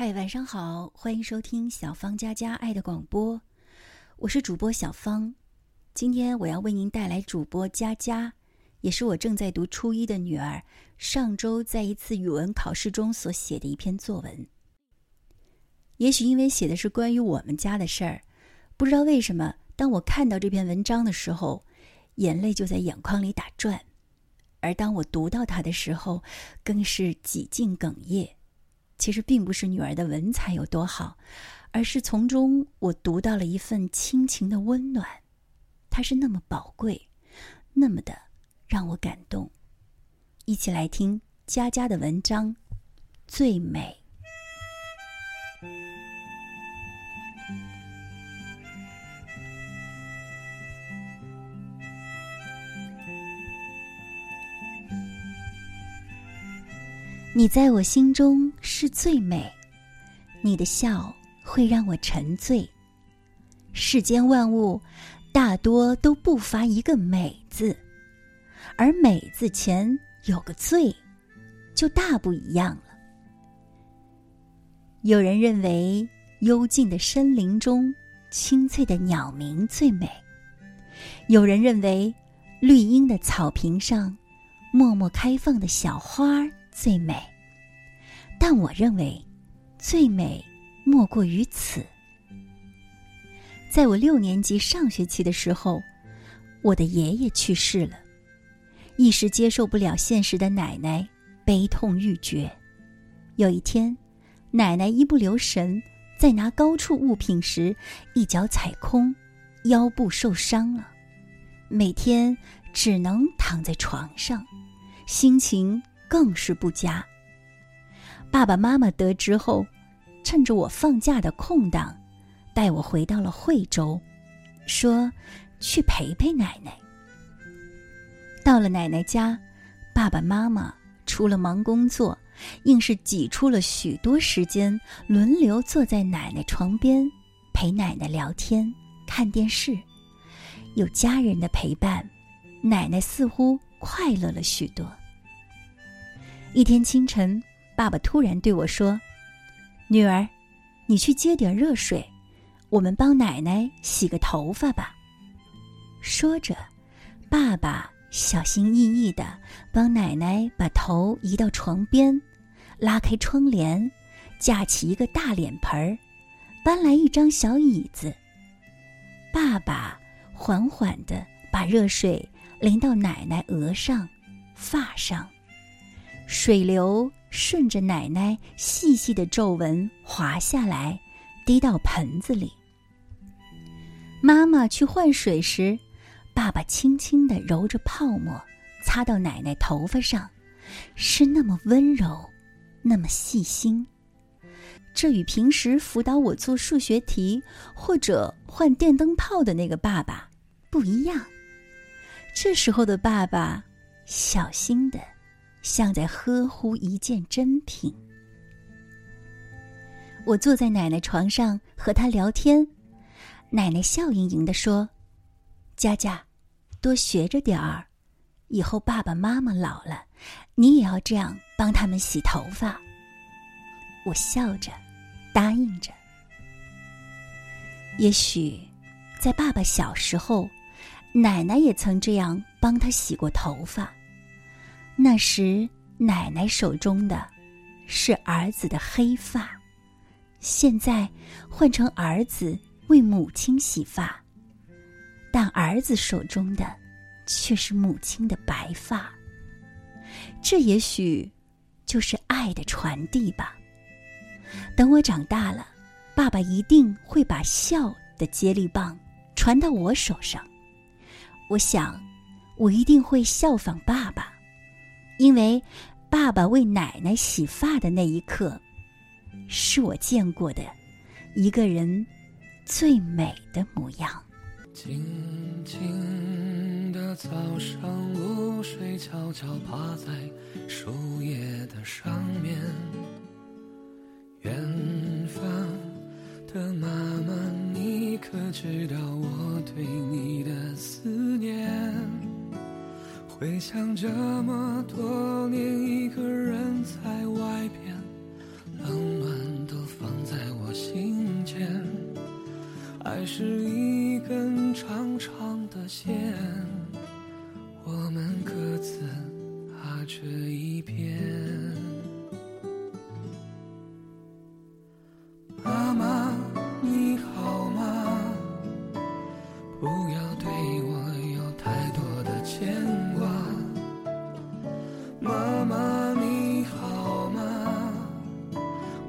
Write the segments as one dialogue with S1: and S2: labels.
S1: 嗨，晚上好，欢迎收听小芳佳佳爱的广播，我是主播小芳。今天我要为您带来主播佳佳，也是我正在读初一的女儿上周在一次语文考试中所写的一篇作文。也许因为写的是关于我们家的事儿，不知道为什么，当我看到这篇文章的时候，眼泪就在眼眶里打转；而当我读到它的时候，更是几近哽咽。其实并不是女儿的文采有多好，而是从中我读到了一份亲情的温暖，它是那么宝贵，那么的让我感动。一起来听佳佳的文章，《最美》。你在我心中是最美，你的笑会让我沉醉。世间万物大多都不乏一个“美”字，而“美”字前有个“最”，就大不一样了。有人认为幽静的森林中清脆的鸟鸣最美，有人认为绿荫的草坪上默默开放的小花。最美，但我认为，最美莫过于此。在我六年级上学期的时候，我的爷爷去世了，一时接受不了现实的奶奶悲痛欲绝。有一天，奶奶一不留神，在拿高处物品时一脚踩空，腰部受伤了，每天只能躺在床上，心情。更是不佳。爸爸妈妈得知后，趁着我放假的空档，带我回到了惠州，说去陪陪奶奶。到了奶奶家，爸爸妈妈除了忙工作，硬是挤出了许多时间，轮流坐在奶奶床边，陪奶奶聊天、看电视。有家人的陪伴，奶奶似乎快乐了许多。一天清晨，爸爸突然对我说：“女儿，你去接点热水，我们帮奶奶洗个头发吧。”说着，爸爸小心翼翼的帮奶奶把头移到床边，拉开窗帘，架起一个大脸盆，搬来一张小椅子。爸爸缓缓的把热水淋到奶奶额上、发上。水流顺着奶奶细细的皱纹滑下来，滴到盆子里。妈妈去换水时，爸爸轻轻的揉着泡沫，擦到奶奶头发上，是那么温柔，那么细心。这与平时辅导我做数学题或者换电灯泡的那个爸爸不一样。这时候的爸爸，小心的。像在呵护一件珍品。我坐在奶奶床上和她聊天，奶奶笑盈盈的说：“佳佳，多学着点儿，以后爸爸妈妈老了，你也要这样帮他们洗头发。”我笑着答应着。也许，在爸爸小时候，奶奶也曾这样帮他洗过头发。那时，奶奶手中的，是儿子的黑发；现在，换成儿子为母亲洗发，但儿子手中的，却是母亲的白发。这也许，就是爱的传递吧。等我长大了，爸爸一定会把笑的接力棒传到我手上。我想，我一定会效仿爸爸。因为爸爸为奶奶洗发的那一刻，是我见过的一个人最美的模样。
S2: 静静的早上，露水悄悄趴在树叶的上面。远方的妈妈，你可知道我对你的？回想这么多年，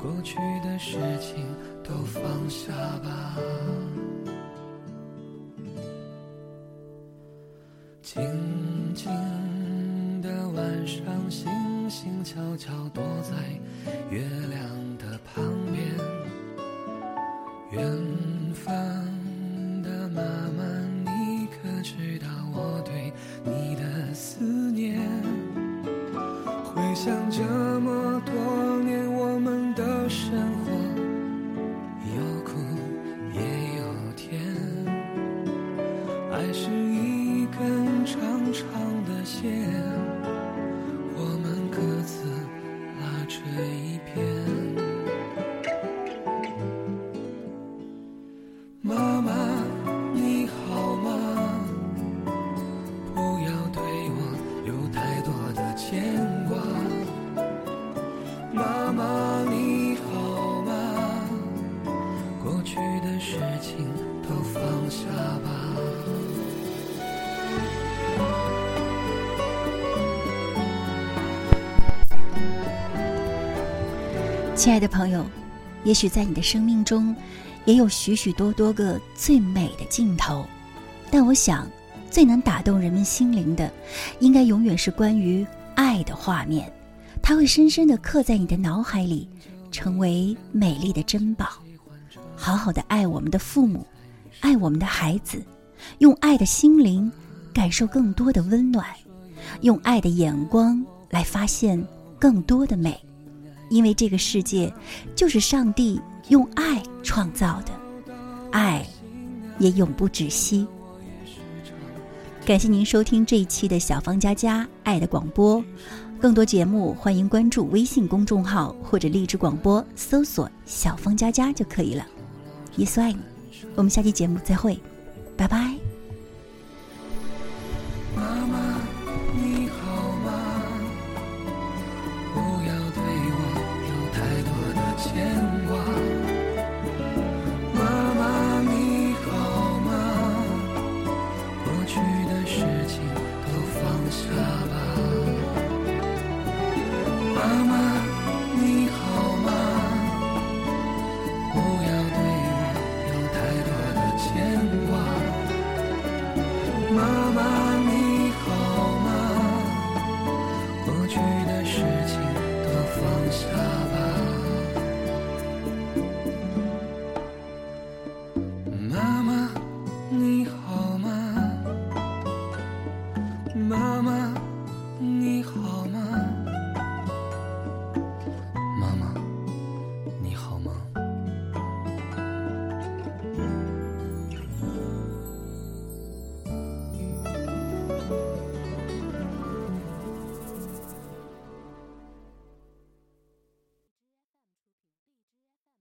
S2: 过去的事情都放下吧。静静的晚上，星星悄悄躲在月亮的旁边。远方妈妈，你好吗？不要对我有太多的牵挂。妈妈，你好吗？过去的事情都放下吧。
S1: 亲爱的朋友，也许在你的生命中，也有许许多多个最美的镜头，但我想，最能打动人们心灵的，应该永远是关于爱的画面，它会深深地刻在你的脑海里，成为美丽的珍宝。好好的爱我们的父母，爱我们的孩子，用爱的心灵感受更多的温暖，用爱的眼光来发现更多的美。因为这个世界就是上帝用爱创造的，爱也永不止息。感谢您收听这一期的小芳佳佳爱的广播，更多节目欢迎关注微信公众号或者荔枝广播搜索“小芳佳佳”就可以了。耶稣爱你，我们下期节目再会，拜拜。